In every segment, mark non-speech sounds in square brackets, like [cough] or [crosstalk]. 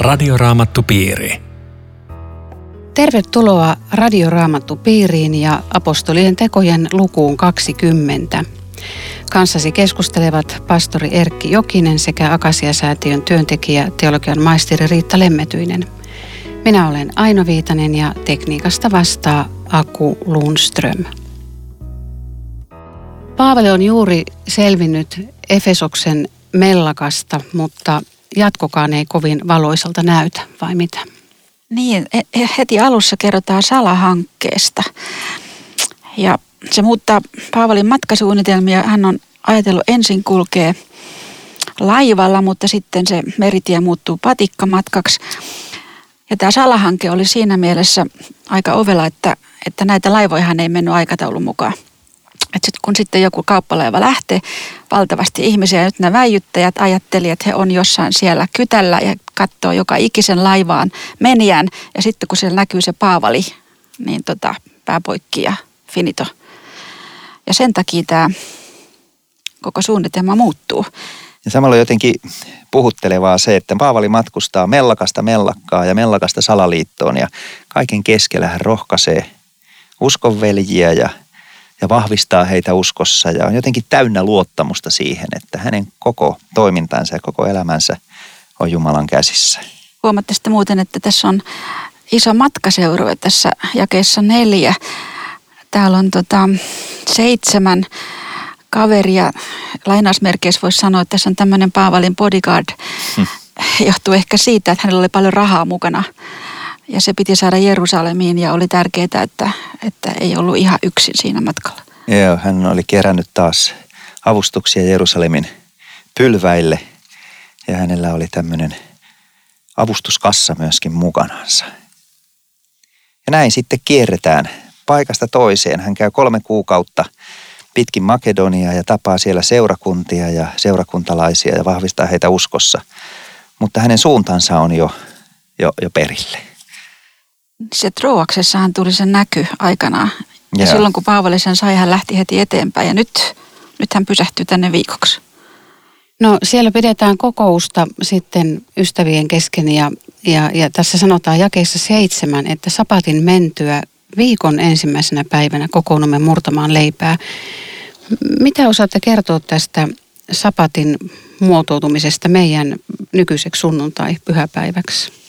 Radioraamattupiiri. Tervetuloa Radioraamattupiiriin ja apostolien tekojen lukuun 20. Kanssasi keskustelevat pastori Erkki Jokinen sekä Akasiasäätiön työntekijä teologian maisteri Riitta Lemmetyinen. Minä olen Aino Viitanen ja tekniikasta vastaa Aku Lundström. Paavali on juuri selvinnyt Efesoksen mellakasta, mutta jatkokaan ei kovin valoisalta näytä, vai mitä? Niin, e, e, heti alussa kerrotaan salahankkeesta. Ja se muuttaa Paavalin matkasuunnitelmia. Hän on ajatellut ensin kulkee laivalla, mutta sitten se meritie muuttuu patikkamatkaksi. Ja tämä salahanke oli siinä mielessä aika ovela, että, että näitä laivoja hän ei mennyt aikataulun mukaan. Et sit, kun sitten joku kauppalaiva lähtee, valtavasti ihmisiä, nyt nämä väijyttäjät ajatteli, että he on jossain siellä kytällä ja katsoo joka ikisen laivaan menijän. Ja sitten kun siellä näkyy se paavali, niin tota, pääpoikki ja finito. Ja sen takia tämä koko suunnitelma muuttuu. Ja samalla jotenkin puhuttelevaa se, että Paavali matkustaa mellakasta mellakkaa ja mellakasta salaliittoon ja kaiken keskellä hän rohkaisee uskonveljiä ja, ja vahvistaa heitä uskossa ja on jotenkin täynnä luottamusta siihen, että hänen koko toimintansa ja koko elämänsä on Jumalan käsissä. Huomaatte sitten muuten, että tässä on iso matkaseurue tässä jakeessa neljä. Täällä on tota seitsemän kaveria. Lainausmerkeissä voisi sanoa, että tässä on tämmöinen Paavalin bodyguard. Hmm. Johtuu ehkä siitä, että hänellä oli paljon rahaa mukana. Ja se piti saada Jerusalemiin ja oli tärkeää, että, että ei ollut ihan yksin siinä matkalla. Joo, hän oli kerännyt taas avustuksia Jerusalemin pylväille ja hänellä oli tämmöinen avustuskassa myöskin mukanansa. Ja näin sitten kierretään paikasta toiseen. Hän käy kolme kuukautta pitkin Makedoniaa ja tapaa siellä seurakuntia ja seurakuntalaisia ja vahvistaa heitä uskossa. Mutta hänen suuntansa on jo, jo, jo perille. Se Troaksessahan tuli se näky aikanaan. Ja Joo. silloin kun Paavali sen sai, hän lähti heti eteenpäin. Ja nyt, nyt hän pysähtyy tänne viikoksi. No siellä pidetään kokousta sitten ystävien kesken ja, ja, ja tässä sanotaan jakeessa seitsemän, että sapatin mentyä viikon ensimmäisenä päivänä kokoonnumme murtamaan leipää. Mitä osaatte kertoa tästä sapatin muotoutumisesta meidän nykyiseksi sunnuntai-pyhäpäiväksi?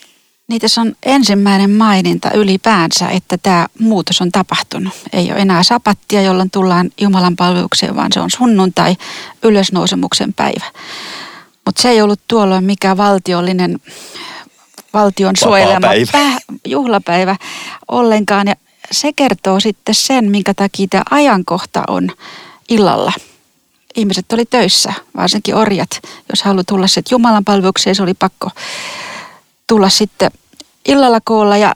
Niin tässä on ensimmäinen maininta ylipäänsä, että tämä muutos on tapahtunut. Ei ole enää sapattia, jolloin tullaan Jumalan palvelukseen, vaan se on sunnuntai, ylösnousemuksen päivä. Mutta se ei ollut tuolloin mikään valtiollinen, valtion suojelema päivä. juhlapäivä ollenkaan. Ja se kertoo sitten sen, minkä takia tämä ajankohta on illalla. Ihmiset oli töissä, varsinkin orjat. Jos haluaa tulla sitten Jumalan palvelukseen, se oli pakko tulla sitten illalla koolla ja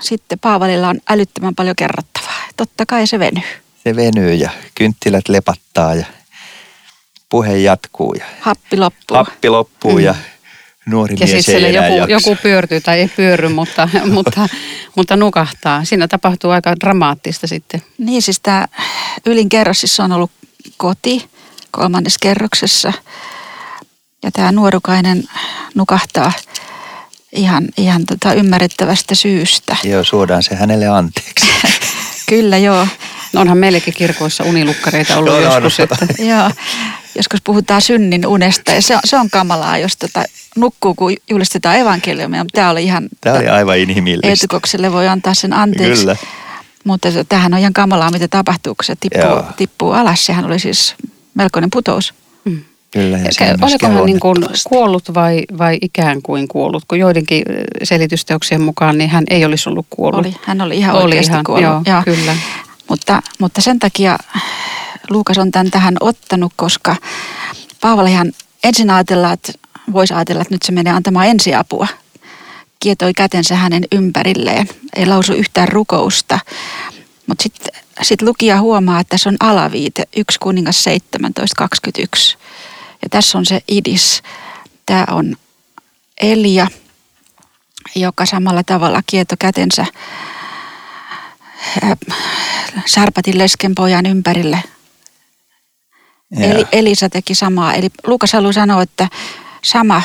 sitten Paavalilla on älyttömän paljon kerrottavaa. Totta kai se venyy. Se venyy ja kynttilät lepattaa ja puhe jatkuu. Ja happi loppuu. Happi loppuu mm. ja nuori ja mies ei joku, jaksa. joku pyörtyy tai ei pyörry, mutta, [laughs] mutta, mutta nukahtaa. Siinä tapahtuu aika dramaattista sitten. Niin siis tämä ylin kerros siis on ollut koti kolmannessa kerroksessa. Ja tämä nuorukainen nukahtaa ihan, ihan tota ymmärrettävästä syystä. Joo, suodaan se hänelle anteeksi. [laughs] Kyllä, joo. No onhan meillekin kirkoissa unilukkareita ollut no, joskus. No, no. Että... [laughs] joo, joskus puhutaan synnin unesta ja se on, se on kamalaa, jos tota, nukkuu, kun julistetaan evankeliumia. Mutta tämä oli ihan... Tämä oli tota, aivan inhimillistä. Eetukokselle voi antaa sen anteeksi. Kyllä. Mutta tähän on ihan kamalaa, mitä tapahtuu, kun se tippuu, tippuu alas. Sehän oli siis melkoinen putous. Mm. Kyllä, ja se Oliko hän niin kuin kuollut vai, vai ikään kuin kuollut? Kun joidenkin selitysteoksien mukaan niin hän ei olisi ollut kuollut. Oli, hän oli ihan oli oikeasti ihan, kuollut. Joo, ja, kyllä. Mutta, mutta sen takia Luukas on tämän tähän ottanut, koska Paavalihan ensin ajatellaan, että voisi ajatella, että nyt se menee antamaan ensiapua. Kietoi kätensä hänen ympärilleen, ei lausu yhtään rukousta. Mutta sitten sit lukija huomaa, että tässä on alaviite 1 kuningas 17.21. Ja tässä on se idis. Tämä on Elia, joka samalla tavalla kieto kätensä Sarpatin lesken pojan ympärille. Eli Elisa teki samaa. Eli Lukas haluaa sanoa, että sama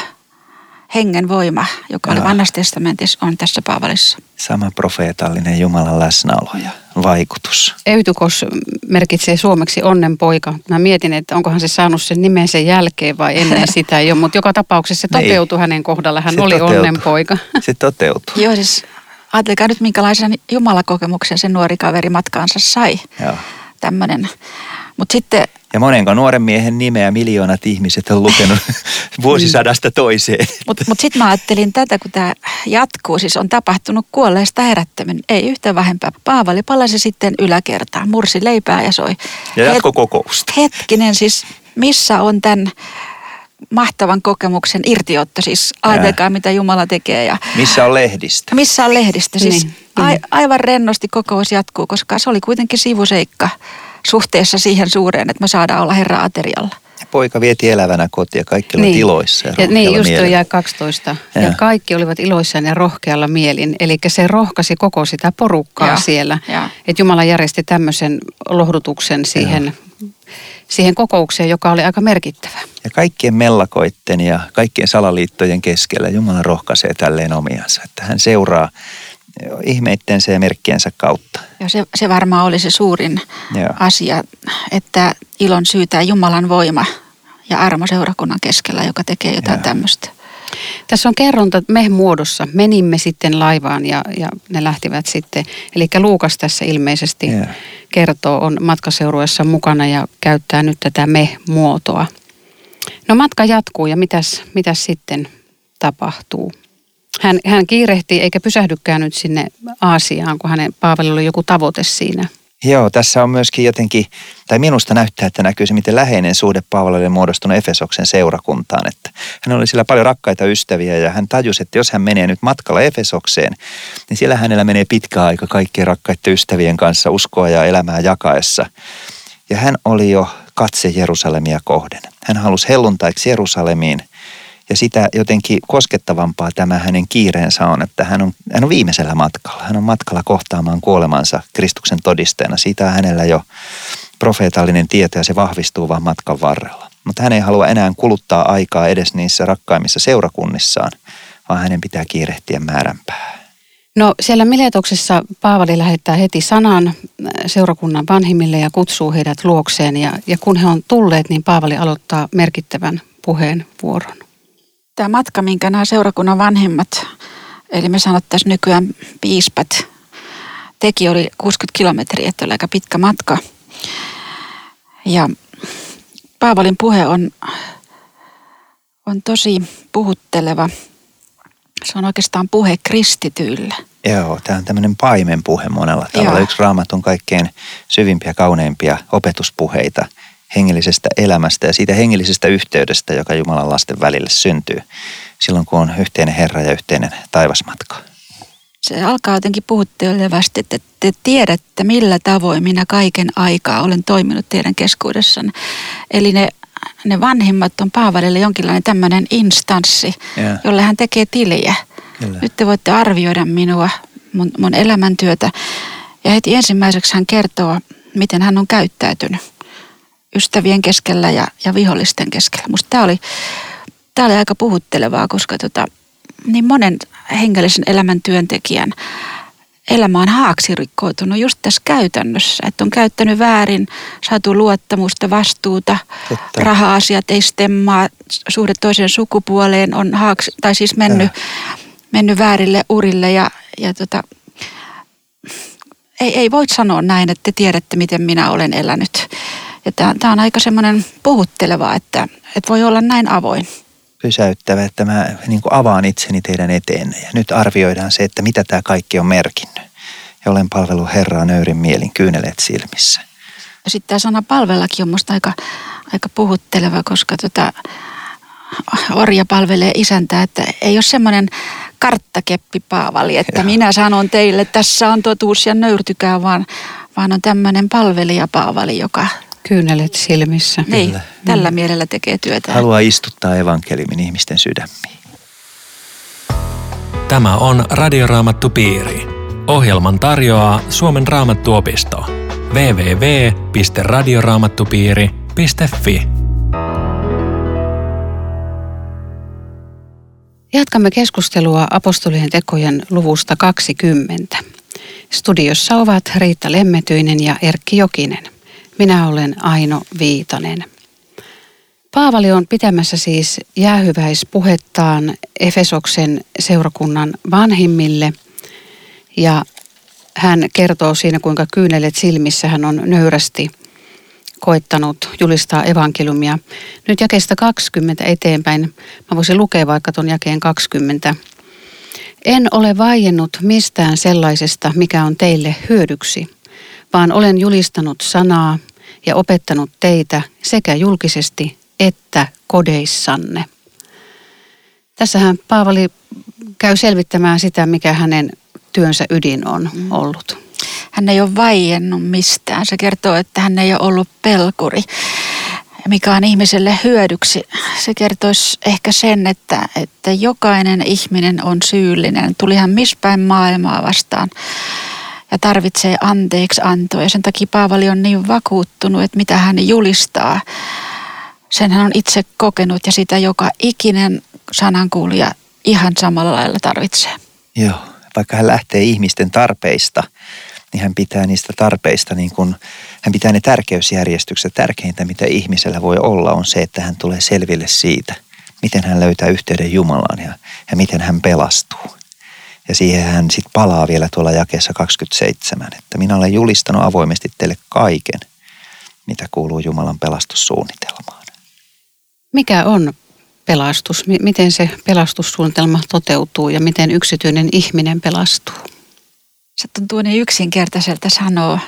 hengen voima, joka oli Joo. vanhassa testamentissa, on tässä Paavalissa. Sama profeetallinen Jumalan läsnäolo ja vaikutus. Eutukos merkitsee suomeksi onnenpoika. Mä mietin, että onkohan se saanut sen nimen sen jälkeen vai ennen [laughs] sitä jo, mutta joka tapauksessa se Niin. toteutui hänen kohdalla. Hän Se oli toteutui. onnenpoika. Se toteutuu. Joo, siis ajatelkaa nyt minkälaisen jumalakokemuksen se nuori kaveri matkaansa sai. Joo. Tämmöinen. Mutta sitten Ja monenko nuoren miehen nimeä miljoonat ihmiset on lukenut [laughs] vuosisadasta toiseen. Mutta mut sitten mä ajattelin tätä, kun tämä jatkuu, siis on tapahtunut kuolleesta herättäminen, ei yhtä vähempää. Paavali palasi sitten yläkertaan, mursi leipää ja soi. Ja jatko kokousta. hetkinen, siis missä on tämän mahtavan kokemuksen irtiotto, siis ajatelkaa mitä Jumala tekee ja Missä on lehdistä? missä on lehdistö. Siis Niin, a, aivan rennosti kokous jatkuu, koska se oli kuitenkin sivuseikka suhteessa siihen suureen, että me saadaan olla Herran aterialla. Ja poika vieti elävänä kotiin ja kaikki olivat iloissa ja, ja niin, just tuo jäi 12. Ja. Joo. kaikki olivat iloissaan ja rohkealla mielin. Eli se rohkasi koko sitä porukkaa Joo, siellä. Että Jumala järjesti tämmöisen lohdutuksen siihen, siihen kokoukseen, joka oli aika merkittävä. Ja kaikkien mellakoitten ja kaikkien salaliittojen keskellä Jumala rohkaisee tälleen omiansa, että hän seuraa ihmeittensä ja merkkiensä kautta. Ja se, se varmaan oli se suurin Joo. asia, että ilon syytää Jumalan voima ja armo seurakunnan keskellä, joka tekee jotain Joo. tämmöistä. Tässä on kerronta me muodossa. Menimme sitten laivaan ja, ja ne lähtivät sitten. Eli Luukas tässä ilmeisesti Joo. kertoo, on matkaseurueessa mukana ja käyttää nyt tätä me-muotoa. No matka jatkuu ja mitäs, mitäs sitten tapahtuu? Hän, hän kiirehtii eikä pysähdykään nyt sinne Aasiaan, kun hänen Paavalilla oli joku tavoite siinä. Joo, tässä on myöskin jotenkin, tai minusta näyttää, että näkyy se, miten läheinen suhde Paavali oli muodostunut Efesoksen seurakuntaan. Että hän oli sillä paljon rakkaita ystäviä ja hän tajusi, että jos hän menee nyt matkalla Efesokseen, niin siellä hänellä menee pitkä aika kaikkien rakkaiden ystävien kanssa uskoa ja elämää jakaessa. Ja hän oli jo katse Jerusalemia kohden. Hän halusi helluntaiksi Jerusalemiin ja sitä jotenkin koskettavampaa tämä hänen kiireensä on, että hän on, hän on viimeisellä matkalla. Hän on matkalla kohtaamaan kuolemansa Kristuksen todisteena. Siitä on hänellä jo profeetallinen tieto ja se vahvistuu vaan matkan varrella. Mutta hän ei halua enää kuluttaa aikaa edes niissä rakkaimmissa seurakunnissaan, vaan hänen pitää kiirehtiä määränpäähän. No siellä Miletoksessa Paavali lähettää heti sanan seurakunnan vanhimmille ja kutsuu heidät luokseen. Ja, ja kun he on tulleet, niin Paavali aloittaa merkittävän puheenvuoron. Tämä matka, minkä nämä seurakunnan vanhimmat, eli me sanottaisiin nykyään piispat, teki oli 60 kilometriä, että oli aika pitkä matka. Ja Paavalin puhe on, on tosi puhutteleva. Se on oikeastaan puhe kristityille. Joo, tämä on tämmöinen paimenpuhe monella tavalla. Joo. Yksi raamatun kaikkein syvimpiä, kauneimpia opetuspuheita hengellisestä elämästä ja siitä hengellisestä yhteydestä, joka Jumalan lasten välille syntyy silloin, kun on yhteinen Herra ja yhteinen taivasmatka. Se alkaa jotenkin puhuttelevästi, että te tiedätte millä tavoin minä kaiken aikaa olen toiminut teidän keskuudessanne. Eli ne, ne vanhimmat on Paavalille jonkinlainen tämmöinen instanssi, Joo. jolle hän tekee tiliä. Kyllä. Nyt te voitte arvioida minua, mun, mun elämäntyötä. Ja heti ensimmäiseksi hän kertoo, miten hän on käyttäytynyt ystävien keskellä ja, ja vihollisten keskellä. Musta tämä oli, tää oli aika puhuttelevaa, koska tota, niin monen hengellisen elämän työntekijän elämä on haaksirikkoutunut just tässä käytännössä. Että on käyttänyt väärin, saatu luottamusta, vastuuta, Totta. raha-asiat ei stemmaa, suhde toiseen sukupuoleen on haaks, tai siis mennyt, mennyt väärille urille ja, ja tota, ei, ei voi sanoa näin, että te tiedätte, miten minä olen elänyt. Tämä on aika semmoinen puhutteleva, että, että voi olla näin avoin. Pysäyttävä, että mä niin avaan itseni teidän eteenne ja nyt arvioidaan se, että mitä tämä kaikki on merkinnyt. Ja olen palvellut Herraa nöyrin mielin, kyyneleet silmissä. Ja sitten tämä sana palvellakin on musta aika, aika puhutteleva, koska tota, orja palvelee isäntää, että ei ole semmoinen karttakeppi Paavali, että Joo. minä sanon teille, tässä on totuus ja nöyrtykää, vaan, vaan on tämmöinen palvelija Paavali, joka Kyynelet silmissä. niin, tällä mielellä tekee työtä. Haluaa istuttaa evankeliumin ihmisten sydämiin. Tämä on Radioraamattu Piiri. Ohjelman tarjoaa Suomen Raamattuopisto. www.radioraamattupiiri.fi Jatkamme keskustelua apostolien tekojen luvusta 20. Studiossa ovat Riitta Lemmetyinen ja Erkki Jokinen. Minä olen Aino Viitanen. Paavali on pitämässä siis jäähyväispuhettaan Efesoksen seurakunnan vanhimmille ja hän kertoo siinä, kuinka kyynelet silmissä hän on nöyrästi koittanut julistaa evankeliumia. Nyt jakeesta 20 eteenpäin, mä voisin lukea vaikka tuon jakeen 20. En ole vaiennut mistään sellaisesta, mikä on teille hyödyksi, vaan olen julistanut sanaa ja opettanut teitä sekä julkisesti että kodeissanne. Tässähän Paavali käy selvittämään sitä, mikä hänen työnsä ydin on mm. ollut. Hän ei ole vaiennut mistään. Se kertoo, että hän ei ole ollut pelkuri, mikä on ihmiselle hyödyksi. Se kertoisi ehkä sen, että, että jokainen ihminen on syyllinen. Tuli hän mispäin maailmaa vastaan ja tarvitsee anteeksi antoa. Ja sen takia Paavali on niin vakuuttunut, että mitä hän julistaa, sen hän on itse kokenut ja sitä joka ikinen sanankuulija ihan samalla lailla tarvitsee. Joo, vaikka hän lähtee ihmisten tarpeista, niin hän pitää niistä tarpeista, niin kuin, hän pitää ne tärkeysjärjestykset. Tärkeintä, mitä ihmisellä voi olla, on se, että hän tulee selville siitä, miten hän löytää yhteyden Jumalaan ja, ja miten hän pelastuu. Ja siihen hän sitten palaa vielä tuolla jakeessa 27, että minä olen julistanut avoimesti teille kaiken, mitä kuuluu Jumalan pelastussuunnitelmaan. Mikä on pelastus? Miten se pelastussuunnitelma toteutuu ja miten yksityinen ihminen pelastuu? Se tuntuu niin yksinkertaiselta sanoa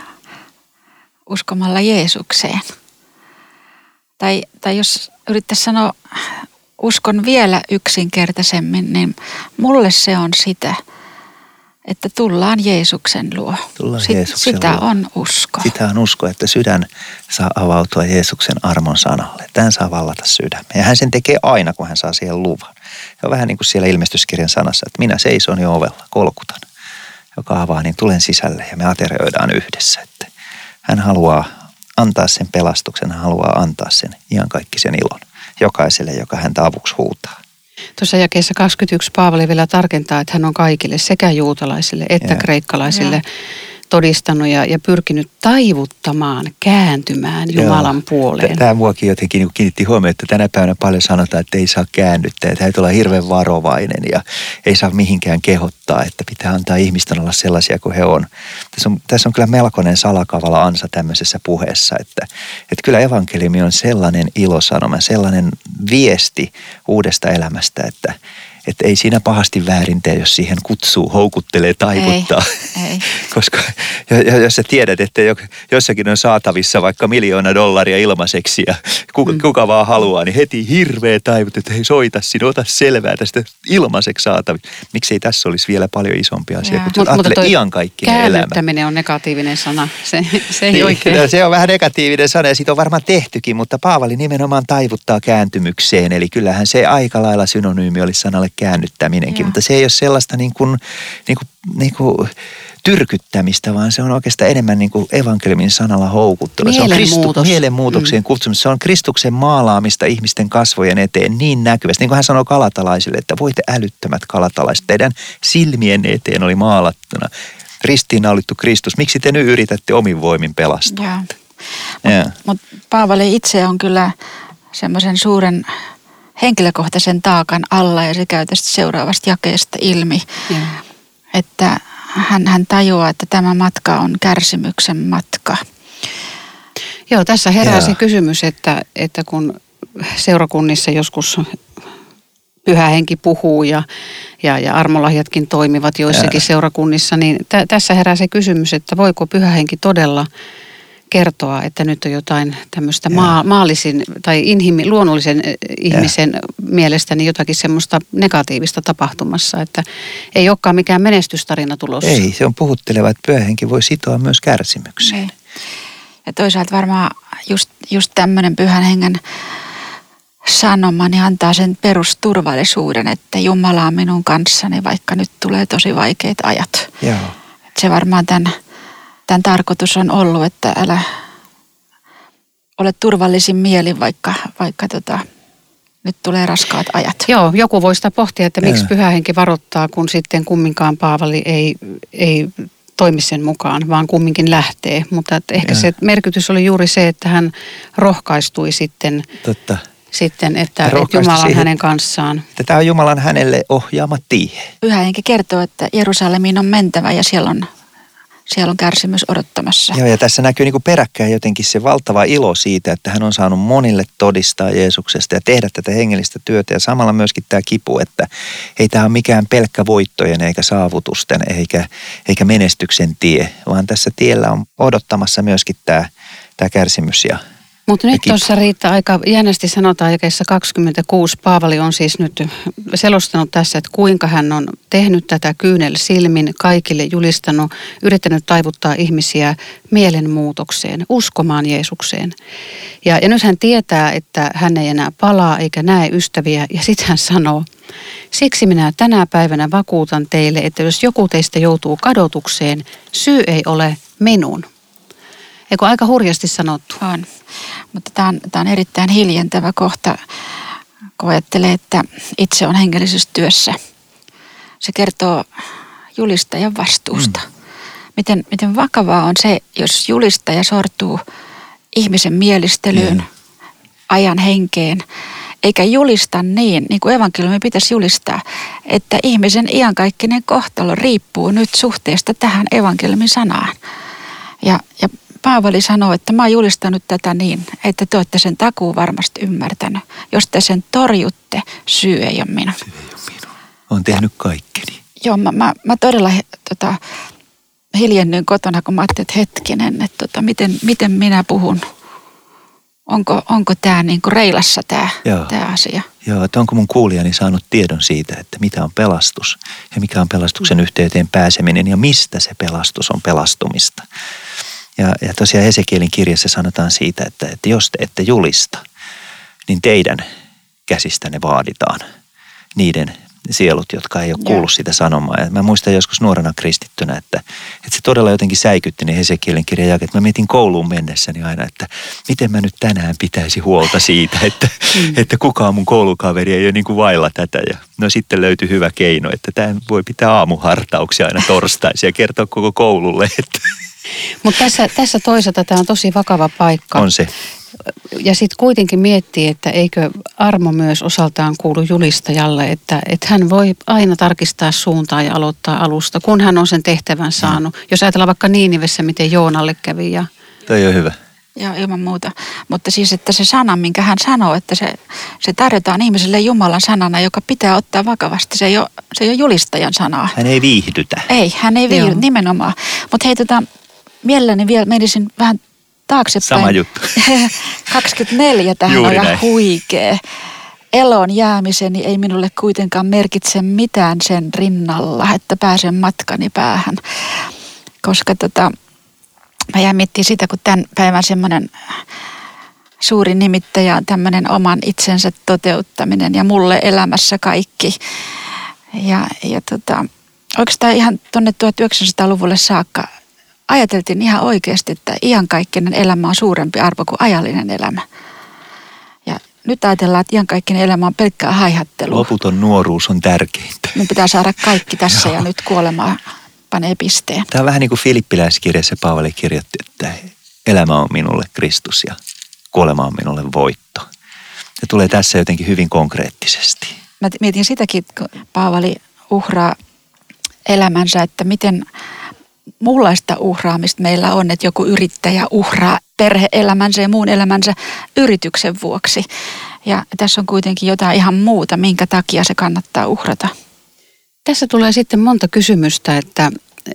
uskomalla Jeesukseen. Tai, tai jos yrittäisi sanoa uskon vielä yksinkertaisemmin, niin mulle se on sitä, että tullaan Jeesuksen luo. Tullaan Sit, Jeesuksen sitä luo. on usko. Sitä on usko, että sydän saa avautua Jeesuksen armon sanalle. Tämän saa vallata sydämme. Ja hän sen tekee aina, kun hän saa siihen luvan. Ja vähän niin kuin siellä ilmestyskirjan sanassa, että minä seison jo ovella, kolkutan. Joka avaa, niin tulen sisälle ja me aterioidaan yhdessä. Että hän haluaa antaa sen pelastuksen, hän haluaa antaa sen iankaikkisen ilon jokaiselle, joka häntä avuksi huutaa. Tuossa jakeessa 21 Paavali vielä tarkentaa, että hän on kaikille sekä juutalaisille että ja. kreikkalaisille ja. Todistanut ja, ja pyrkinyt taivuttamaan, kääntymään Jumalan Joo. puoleen. Tämä muakin jotenkin niin kiinnitti huomioon, että tänä päivänä paljon sanotaan, että ei saa käännyttää, että täytyy olla hirveän varovainen ja ei saa mihinkään kehottaa, että pitää antaa ihmisten olla sellaisia kuin he on. Tässä on, tässä on kyllä melkoinen salakavala ansa tämmöisessä puheessa, että, että kyllä evankeliumi on sellainen ilosanoma, sellainen viesti uudesta elämästä, että, että ei siinä pahasti väärin tee, jos siihen kutsuu, houkuttelee, taivuttaa. Ei, ei. [laughs] Koska jos sä tiedät, että jossakin on saatavissa vaikka miljoona dollaria ilmaiseksi ja kuka, mm. kuka vaan haluaa, niin heti hirveä taivut, että hei soita sinne, ota selvää tästä ilmaiseksi saatavissa. Miksi ei tässä olisi vielä paljon isompi asia, kun Mut, mutta toi elämä. on negatiivinen sana, se, se ei niin, oikein. No, se on vähän negatiivinen sana ja siitä on varmaan tehtykin, mutta Paavali nimenomaan taivuttaa kääntymykseen. Eli kyllähän se aika lailla synonyymi olisi sanalle käännyttäminenkin, Joo. mutta se ei ole sellaista niin kuin, niin kuin, niin kuin tyrkyttämistä, vaan se on oikeastaan enemmän niin kuin evankeliumin sanalla houkuttelu. Se on Kristu, mielenmuutoksien mm. kutsumista. Se on Kristuksen maalaamista ihmisten kasvojen eteen niin näkyvästi. Niin kuin hän sanoi kalatalaisille, että voitte älyttömät kalatalaiset, teidän silmien eteen oli maalattuna ristiinnaulittu Kristus. Miksi te nyt yritätte omin voimin pelastaa? Mutta mut Paavali itse on kyllä semmoisen suuren henkilökohtaisen taakan alla ja se käy tästä seuraavasta jakeesta ilmi, ja. että hän, hän tajuaa, että tämä matka on kärsimyksen matka. Joo, tässä herää se kysymys, että, että kun seurakunnissa joskus pyhä henki puhuu ja, ja, ja armolahjatkin toimivat joissakin ja. seurakunnissa, niin t- tässä herää se kysymys, että voiko pyhä henki todella kertoa, että nyt on jotain tämmöistä maa, maallisin tai inhimi, luonnollisen eh, ihmisen ja. mielestäni jotakin semmoista negatiivista tapahtumassa, että ei olekaan mikään menestystarina tulossa. Ei, se on puhutteleva, että pyhähenki voi sitoa myös kärsimykseen. Ei. Ja toisaalta varmaan just, just tämmöinen pyhän hengen sanoma niin antaa sen perusturvallisuuden, että Jumala on minun kanssani, vaikka nyt tulee tosi vaikeat ajat. Joo. Se varmaan tämän tämän tarkoitus on ollut, että älä ole turvallisin mieli, vaikka, vaikka tota, nyt tulee raskaat ajat. Joo, joku voi sitä pohtia, että miksi Joo. pyhä henki varoittaa, kun sitten kumminkaan Paavali ei, ei toimi sen mukaan, vaan kumminkin lähtee. Mutta että ehkä Joo. se merkitys oli juuri se, että hän rohkaistui sitten, Totta. sitten että, että Jumala on siihen. hänen kanssaan. Että Tämä on Jumalan hänelle ohjaama tie. Pyhä henki kertoo, että Jerusalemiin on mentävä ja siellä on, siellä on kärsimys odottamassa. Joo, ja tässä näkyy niin peräkkäin jotenkin se valtava ilo siitä, että hän on saanut monille todistaa Jeesuksesta ja tehdä tätä hengellistä työtä. Ja samalla myöskin tämä kipu, että ei tämä ole mikään pelkkä voittojen eikä saavutusten eikä, eikä menestyksen tie, vaan tässä tiellä on odottamassa myöskin tämä, tämä kärsimys ja Mutta nyt tuossa Riitta aika jännästi sanotaan jakeessa 26. Paavali on siis nyt selostanut tässä, että kuinka hän on tehnyt tätä kyynel silmin kaikille julistanut, yrittänyt taivuttaa ihmisiä mielenmuutokseen, uskomaan Jeesukseen. Ja, ja nyt hän tietää, että hän ei enää palaa eikä näe ystäviä ja sitten hän sanoo, siksi minä tänä päivänä vakuutan teille, että jos joku teistä joutuu kadotukseen, syy ei ole minun. Eikö aika hurjasti sanottu? On. Mutta tämä on, tämä on erittäin hiljentävä kohta, kun ajattelee, että itse on hengellisessä työssä. Se kertoo julistajan vastuusta. Mm. Miten, miten vakavaa on se, jos julistaja sortuu ihmisen mielistelyyn, Joo. ajan henkeen, eikä julista niin, niin kuin evankeliumi pitäisi julistaa, että ihmisen iankaikkinen kohtalo riippuu nyt suhteesta tähän evankeliumin sanaan. Ja, ja Paavali sanoo, että mä oon julistanut tätä niin, että te olette sen takuu varmasti ymmärtänyt. Jos te sen torjutte, syy ei ole minun. on tehnyt kaikkeni. Joo, mä, mä, mä todella tota, hiljennyin kotona, kun mä ajattelin, että hetkinen, että tota, miten, miten minä puhun. Onko, onko tämä niinku reilassa tämä tää asia? Joo, että onko mun kuulijani saanut tiedon siitä, että mitä on pelastus ja mikä on pelastuksen yhteyteen pääseminen ja mistä se pelastus on pelastumista. Ja, ja tosiaan Hesekielin kirjassa sanotaan siitä, että, että jos te ette julista, niin teidän käsistänne vaaditaan niiden sielut, jotka ei ole kuullut sitä sanomaa. Ja mä muistan joskus nuorena kristittynä, että, että se todella jotenkin säikytti ne Hesekielin kirjan jakeet. Mä mietin kouluun mennessäni aina, että miten mä nyt tänään pitäisi huolta siitä, [laughs] että, että kukaan mun koulukaveri ei ole niin kuin vailla tätä. Ja no sitten löytyi hyvä keino, että tämä voi pitää aamuhartauksia aina torstaisin ja kertoa koko koululle, että Mutta tässä, tässä toisaalta tämä on tosi vakava paikka. on se. Ja sitten kuitenkin miettii, että eikö armo myös osaltaan kuulu julistajalle, että, että hän voi aina tarkistaa suuntaa ja aloittaa alusta, kun hän on sen tehtävän saanut. Jos ajatellaan vaikka Niinivessä, miten Joonalle kävi ja Toi on hyvä. Joo, ilman muuta. Mutta siis, että se sana, minkä hän sanoo, että se, se tarjotaan ihmiselle Jumalan sanana, joka pitää ottaa vakavasti. Se ei ole, se ei ole julistajan sanaa. Hän ei viihdytä. Ei, hän ei Joo. viihdy nimenomaan. Mutta hei, tota, mielelläni vielä menisin vähän taaksepäin. Sama juttu. [laughs] 24, tähän Juuri on ihan huikea. Elon jäämiseni ei minulle kuitenkaan merkitse mitään sen rinnalla, että pääsen matkani päähän. Koska tota, mä jäin miettimään sitä, kun tämän päivän semmoinen suuri nimittäjä on tämmöinen oman itsensä toteuttaminen ja mulle elämässä kaikki. Ja, ja tota, oikeastaan ihan tuonne 1900-luvulle saakka ajateltiin ihan oikeasti, että iankaikkinen elämä on suurempi arvo kuin ajallinen elämä. Ja nyt ajatellaan, että iankaikkinen elämä on pelkkää haihattelua. Loputon nuoruus on tärkeintä. Mun pitää saada kaikki tässä ja nyt kuolemaa panee pisteen. Tämä on vähän niin kuin Filippiläiskirjassa Paavali kirjoitti, että elämä on minulle Kristus ja kuolema on minulle voitto. Se tulee tässä jotenkin hyvin konkreettisesti. Mä mietin sitäkin, kun Paavali uhraa elämänsä, että miten muunlaista uhraamista meillä on, että joku yrittäjä uhraa perheelämänsä ja muun elämänsä yrityksen vuoksi. Ja tässä on kuitenkin jotain ihan muuta, minkä takia se kannattaa uhrata. Tässä tulee sitten monta kysymystä, että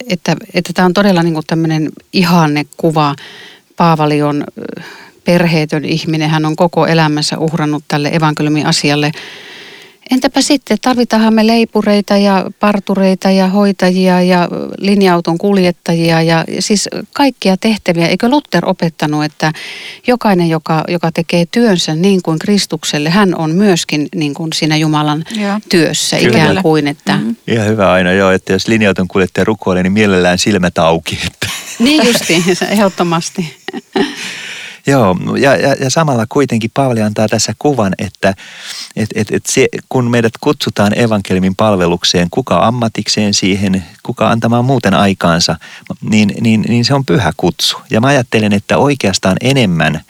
että, että tämä on todella niin tämmöinen ihanne kuva. Paavali on perheetön ihminen, hän on koko elämänsä uhrannut tälle evankeliumin asialle. Entäpä sitten, tarvitaanhan me leipureita ja partureita ja hoitajia ja linja-auton kuljettajia ja siis kaikkia tehtäviä. Eikö Luther opettanut, että jokainen, joka, joka tekee työnsä niin kuin Kristukselle, hän on myöskin niin kuin siinä Jumalan Joo. työssä Kyllä. ikään kuin, että... Mhm. Ihan hyvä aina joo, että jos linja-auton kuljettaja rukoilee, niin mielellään silmät auki. Että. Niin justiin, [laughs] ehdottomasti. [laughs] Joo, ja, ja, ja samalla kuitenkin Paavali antaa tässä kuvan, että et, et, et se, kun meidät kutsutaan evankeliumin palvelukseen, kuka ammatikseen siihen, kuka antamaan muuten aikaansa, niin, niin, niin se on pyhä kutsu. Ja mä ajattelen, että oikeastaan enemmän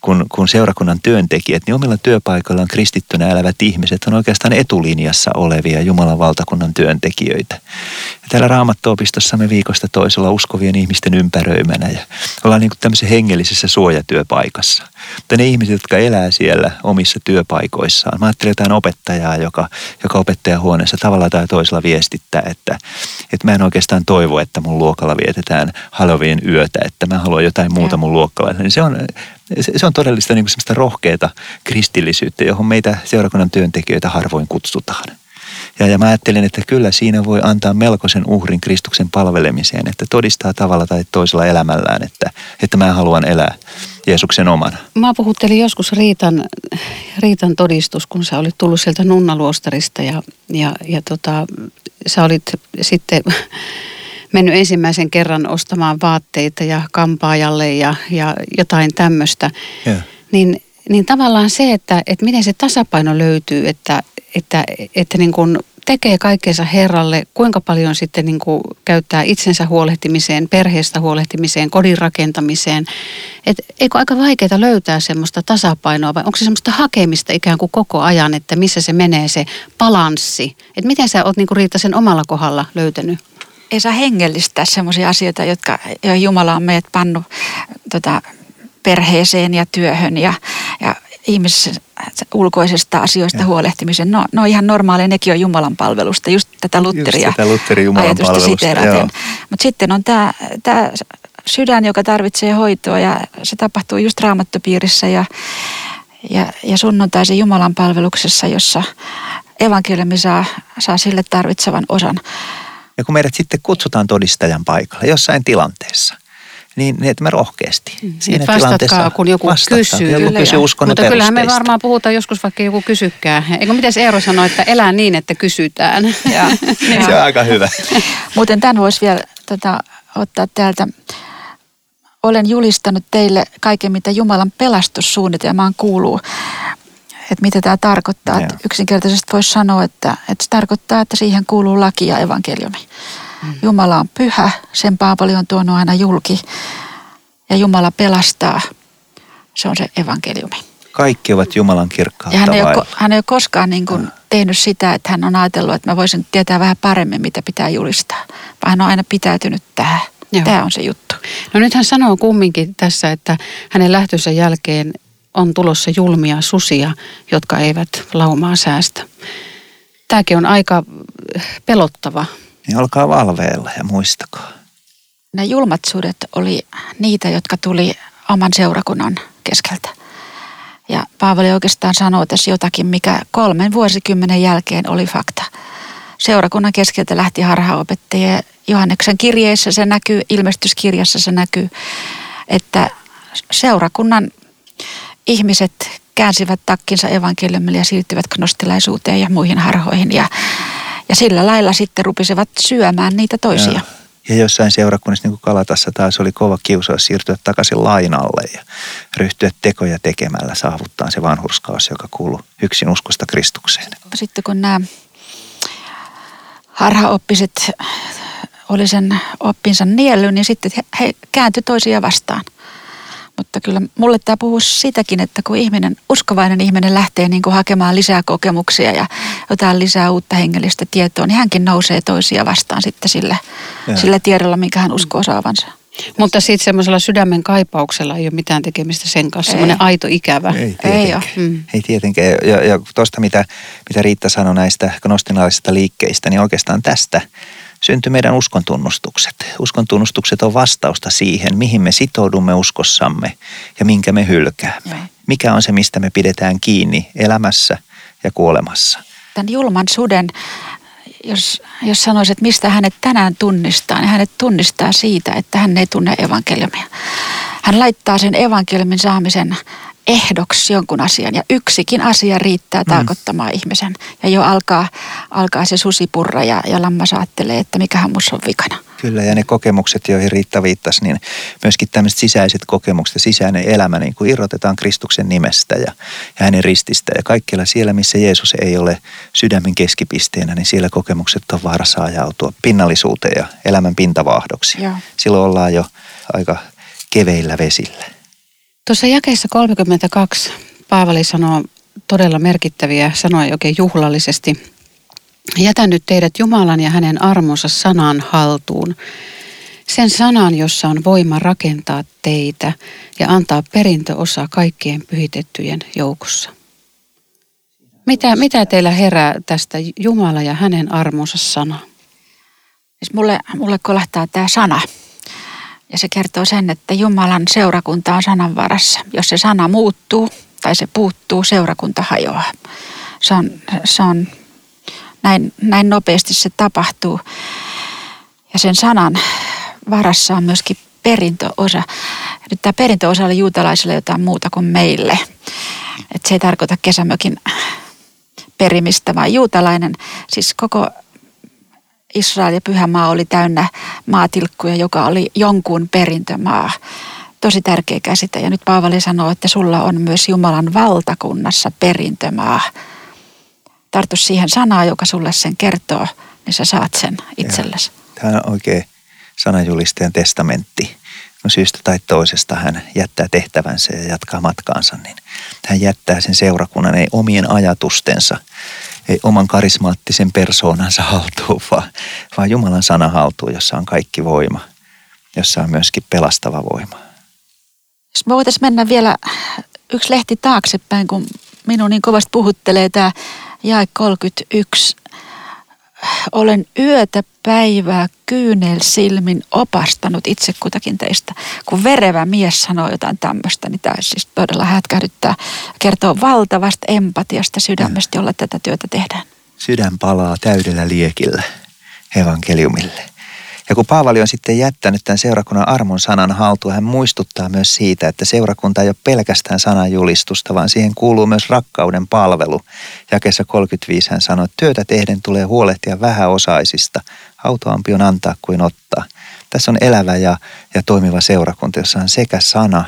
kun, kun seurakunnan työntekijät, niin omilla työpaikoillaan kristittynä elävät ihmiset on oikeastaan etulinjassa olevia Jumalan valtakunnan työntekijöitä. Ja täällä Raamatto-opistossa me viikosta toisella uskovien ihmisten ympäröimänä ja ollaan niin kuin tämmöisessä hengellisessä suojatyöpaikassa. Mutta ne ihmiset, jotka elää siellä omissa työpaikoissaan, mä ajattelen jotain opettajaa, joka, joka opettajahuoneessa tavalla tai toisella viestittää, että, että mä en oikeastaan toivo, että mun luokalla vietetään Halloween yötä, että mä haluan jotain muuta mun luokkalaisella. Niin se on, se, se on todellista niin semmoista rohkeata kristillisyyttä, johon meitä seurakunnan työntekijöitä harvoin kutsutaan. Ja, ja mä ajattelin, että kyllä siinä voi antaa melkoisen uhrin Kristuksen palvelemiseen, että todistaa tavalla tai toisella elämällään, että, että mä haluan elää Jeesuksen omana. Mä puhuttelin joskus Riitan, Riitan todistus, kun sä olit tullut sieltä nunnaluostarista ja, ja, ja tota, sä olit sitten mennyt ensimmäisen kerran ostamaan vaatteita ja kampaajalle ja, ja jotain tämmöistä. Yeah. Niin, niin tavallaan se, että, että miten se tasapaino löytyy, että, että, että niin kuin tekee kaikkeensa Herralle, kuinka paljon sitten niin kuin käyttää itsensä huolehtimiseen, perheestä huolehtimiseen, kodin rakentamiseen. Et eikö aika vaikeaa löytää semmoista tasapainoa vai onko se semmoista hakemista ikään kuin koko ajan, että missä se menee se balanssi? Et miten sä oot niin kuin Riitta sen omalla kohdalla löytänyt? Ei saa hengellistää sellaisia asioita, jotka jo Jumala on meidät pannut tota, perheeseen ja työhön ja, ja ihmisen ulkoisesta asioista ja. huolehtimisen. No, no ihan normaaleja, nekin on Jumalan palvelusta, just tätä Lutteria just tätä Lutteri ajatusta siteeraten. Mutta sitten on tämä sydän, joka tarvitsee hoitoa ja se tapahtuu just raamattopiirissä ja, ja, ja sunnuntaisen Jumalan palveluksessa, jossa evankeliumi saa, saa sille tarvitsevan osan. Ja kun meidät sitten kutsutaan todistajan paikalle jossain tilanteessa, niin, niin että me rohkeasti mm. siinä vastatkaa, tilanteessa kun joku vastatkaa, kysyy. Joku kysyy uskon Mutta kyllähän me varmaan puhutaan joskus, vaikka joku kysykkää. Eikö miten Eero sanoi, että elää niin, että kysytään. Ja, [laughs] Se on aika hyvä. Muuten tämän voisi vielä tota, ottaa täältä. Olen julistanut teille kaiken, mitä Jumalan pelastussuunnitelmaan kuuluu että mitä tämä tarkoittaa. Että yksinkertaisesti voisi sanoa, että, että se tarkoittaa, että siihen kuuluu laki ja evankeliumi. Mm. Jumala on pyhä, sen Paavali on tuonut aina julki ja Jumala pelastaa. Se on se evankeliumi. Kaikki ovat Jumalan kirkkautta ja hän ei, ole, hän ei ole koskaan niin kuin tehnyt sitä, että hän on ajatellut, että mä voisin tietää vähän paremmin, mitä pitää julistaa. Vaan hän on aina pitäytynyt tähän. Joo. Tämä on se juttu. No nyt hän sanoo kumminkin tässä, että hänen lähtönsä jälkeen on tulossa julmia susia, jotka eivät laumaa säästä. Tämäkin on aika pelottava. Niin olkaa valveilla ja muistakaa. Nämä julmat sudet oli niitä, jotka tuli oman seurakunnan keskeltä. Ja Paavali oikeastaan sanoo tässä jotakin, mikä kolmen vuosikymmenen jälkeen oli fakta. Seurakunnan keskeltä lähti harhaopettaja. Johanneksen kirjeessä se näkyy, ilmestyskirjassa se näkyy, että seurakunnan ihmiset käänsivät takkinsa evankeliumille ja siirtyivät gnostilaisuuteen ja muihin harhoihin. Ja, ja sillä lailla sitten rupisivat syömään niitä toisia. Ja, ja jossain seurakunnassa, niin kuin Kalatassa taas oli kova kiusaus siirtyä takaisin lainalle ja ryhtyä tekoja tekemällä saavuttaa se vanhurskaus, joka kuuluu yksin uskosta Kristukseen. Sitten kun nämä harhaoppiset oli sen oppinsa nielly, niin sitten he kääntyi toisia vastaan – mutta kyllä mulle tämä puhuu sitäkin, että kun ihminen, uskovainen ihminen lähtee niin kuin hakemaan lisää kokemuksia ja jotain lisää uutta hengellistä tietoa, niin hänkin nousee toisia vastaan sitten sillä, sillä tiedolla, minkä hän uskoo saavansa. Mutta sitten semmoisella sydämen kaipauksella ei ole mitään tekemistä sen kanssa, semmoinen aito ikävä. Ei, ei ole. Mm. Ei tietenkään. Ja, ja tuosta mitä, mitä Riitta sanoi näistä gnostinalaisista liikkeistä, niin oikeastaan tästä syntyi meidän uskontunnustukset. Uskontunnustukset on vastausta siihen, mihin me sitoudumme uskossamme ja minkä me hylkäämme. Ja. Mikä on se, mistä me pidetään kiinni elämässä ja kuolemassa. Tämän julman suden, jos, jos sanoisit, että mistä hänet tänään tunnistaa, niin hänet tunnistaa siitä, että hän ei tunne evankeliumia. Hän laittaa sen evankeliumin saamisen ehdoksi jonkun asian ja yksikin asia riittää mm. tarkoittamaan ihmisen. Ja jo alkaa, alkaa se susipurra ja, ja lammas ajattelee, että mikähän musta on vikana. Kyllä, ja ne kokemukset, joihin Riitta viittasi, niin myöskin tämmöiset sisäiset kokemukset ja sisäinen elämä niin kuin irrotetaan Kristuksen nimestä ja, ja hänen rististä. Ja kaikkialla siellä, missä Jeesus ei ole sydämen keskipisteenä, niin siellä kokemukset on vaarassa ajautua pinnallisuuteen ja elämän pintavaahdoksi. Joo. Silloin ollaan jo aika keveillä vesillä. Tuossa jakeessa 32 Paavali sanoo todella merkittäviä sanoja oikein juhlallisesti. Jätän nyt teidät Jumalan ja hänen armonsa sanan haltuun. Sen sanan, jossa on voima rakentaa teitä ja antaa perintöosa kaikkien pyhitettyjen joukossa. Mitä, mitä teillä herää tästä Jumala ja hänen armonsa sana? Siis mulle, mulle kolahtaa tämä sana. Ja se kertoo sen, että Jumalan seurakunta on sanan varassa. Jos se sana muuttuu tai se puuttuu, seurakunta hajoaa. Se on, se on näin, näin nopeasti se tapahtuu. Ja sen sanan varassa on myöskin perintöosa. Nyt tämä perintöosa oli juutalaisille jotain muuta kuin meille. Et se ei tarkoita kesämökin perimistä, vaan juutalainen, siis koko Israel ja Pyhämaa oli täynnä maatilkkuja, joka oli jonkun perintömaa. Tosi tärkeä käsite. Ja nyt Paavali sanoo, että sulla on myös Jumalan valtakunnassa perintömaa. Tartu siihen sanaan, joka sulle sen kertoo, niin sä saat sen itsellesi. Tämä on oikein sanajulistajan testamentti. Syystä tai toisesta hän jättää tehtävänsä ja jatkaa matkaansa, niin hän jättää sen seurakunnan ei omien ajatustensa ei oman karismaattisen persoonansa haltuun, vaan, vaan Jumalan sana haltuun, jossa on kaikki voima, jossa on myöskin pelastava voima. Jos me voitaisiin mennä vielä yksi lehti taaksepäin, kun minun niin kovasti puhuttelee tämä jae 31 olen yötä päivää kyynel silmin opastanut itse kutakin teistä. Kun verevä mies sanoo jotain tämmöistä, niin tämä siis todella hätkähdyttää. Kertoo valtavasta empatiasta sydämestä, jolla tätä työtä tehdään. Sydän palaa täydellä liekillä evankeliumille. Ja kun Paavali on sitten jättänyt tämän seurakunnan armon sanan haltuun, hän muistuttaa myös siitä, että seurakunta ei ole pelkästään sanan julistusta, vaan siihen kuuluu myös rakkauden palvelu. Jakessa 35 hän sanoi, että työtä tehden tulee huolehtia vähäosaisista. Autoampi on antaa kuin ottaa. Tässä on elävä ja, ja toimiva seurakunta, jossa on sekä sana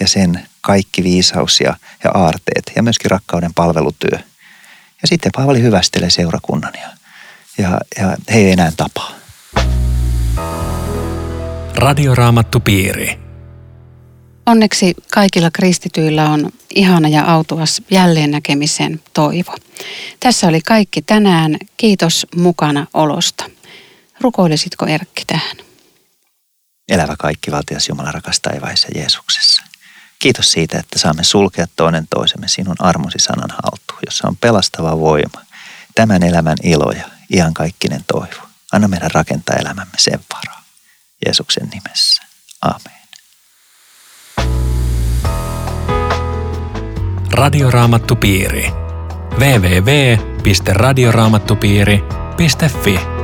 ja sen kaikki viisaus ja, ja aarteet ja myöskin rakkauden palvelutyö. Ja sitten Paavali hyvästelee seurakunnan ja, ja, ja he ei enää tapaa. Radioraamattupiiri. Onneksi kaikilla kristityillä on ihana ja autuas jälleen näkemisen toivo. Tässä oli kaikki tänään. Kiitos mukana olosta. Rukoilisitko Erkki tähän? Elävä kaikki valtias Jumala rakas taivaissa Jeesuksessa. Kiitos siitä, että saamme sulkea toinen toisemme sinun armosi sanan haltuun, jossa on pelastava voima, tämän elämän ilo ja iankaikkinen toivo. Anna meidän rakentaa elämämme sen varaa. Jeesuksen nimessä. Amen. Radioraamattupiiri. www.radioraamattupiiri.fi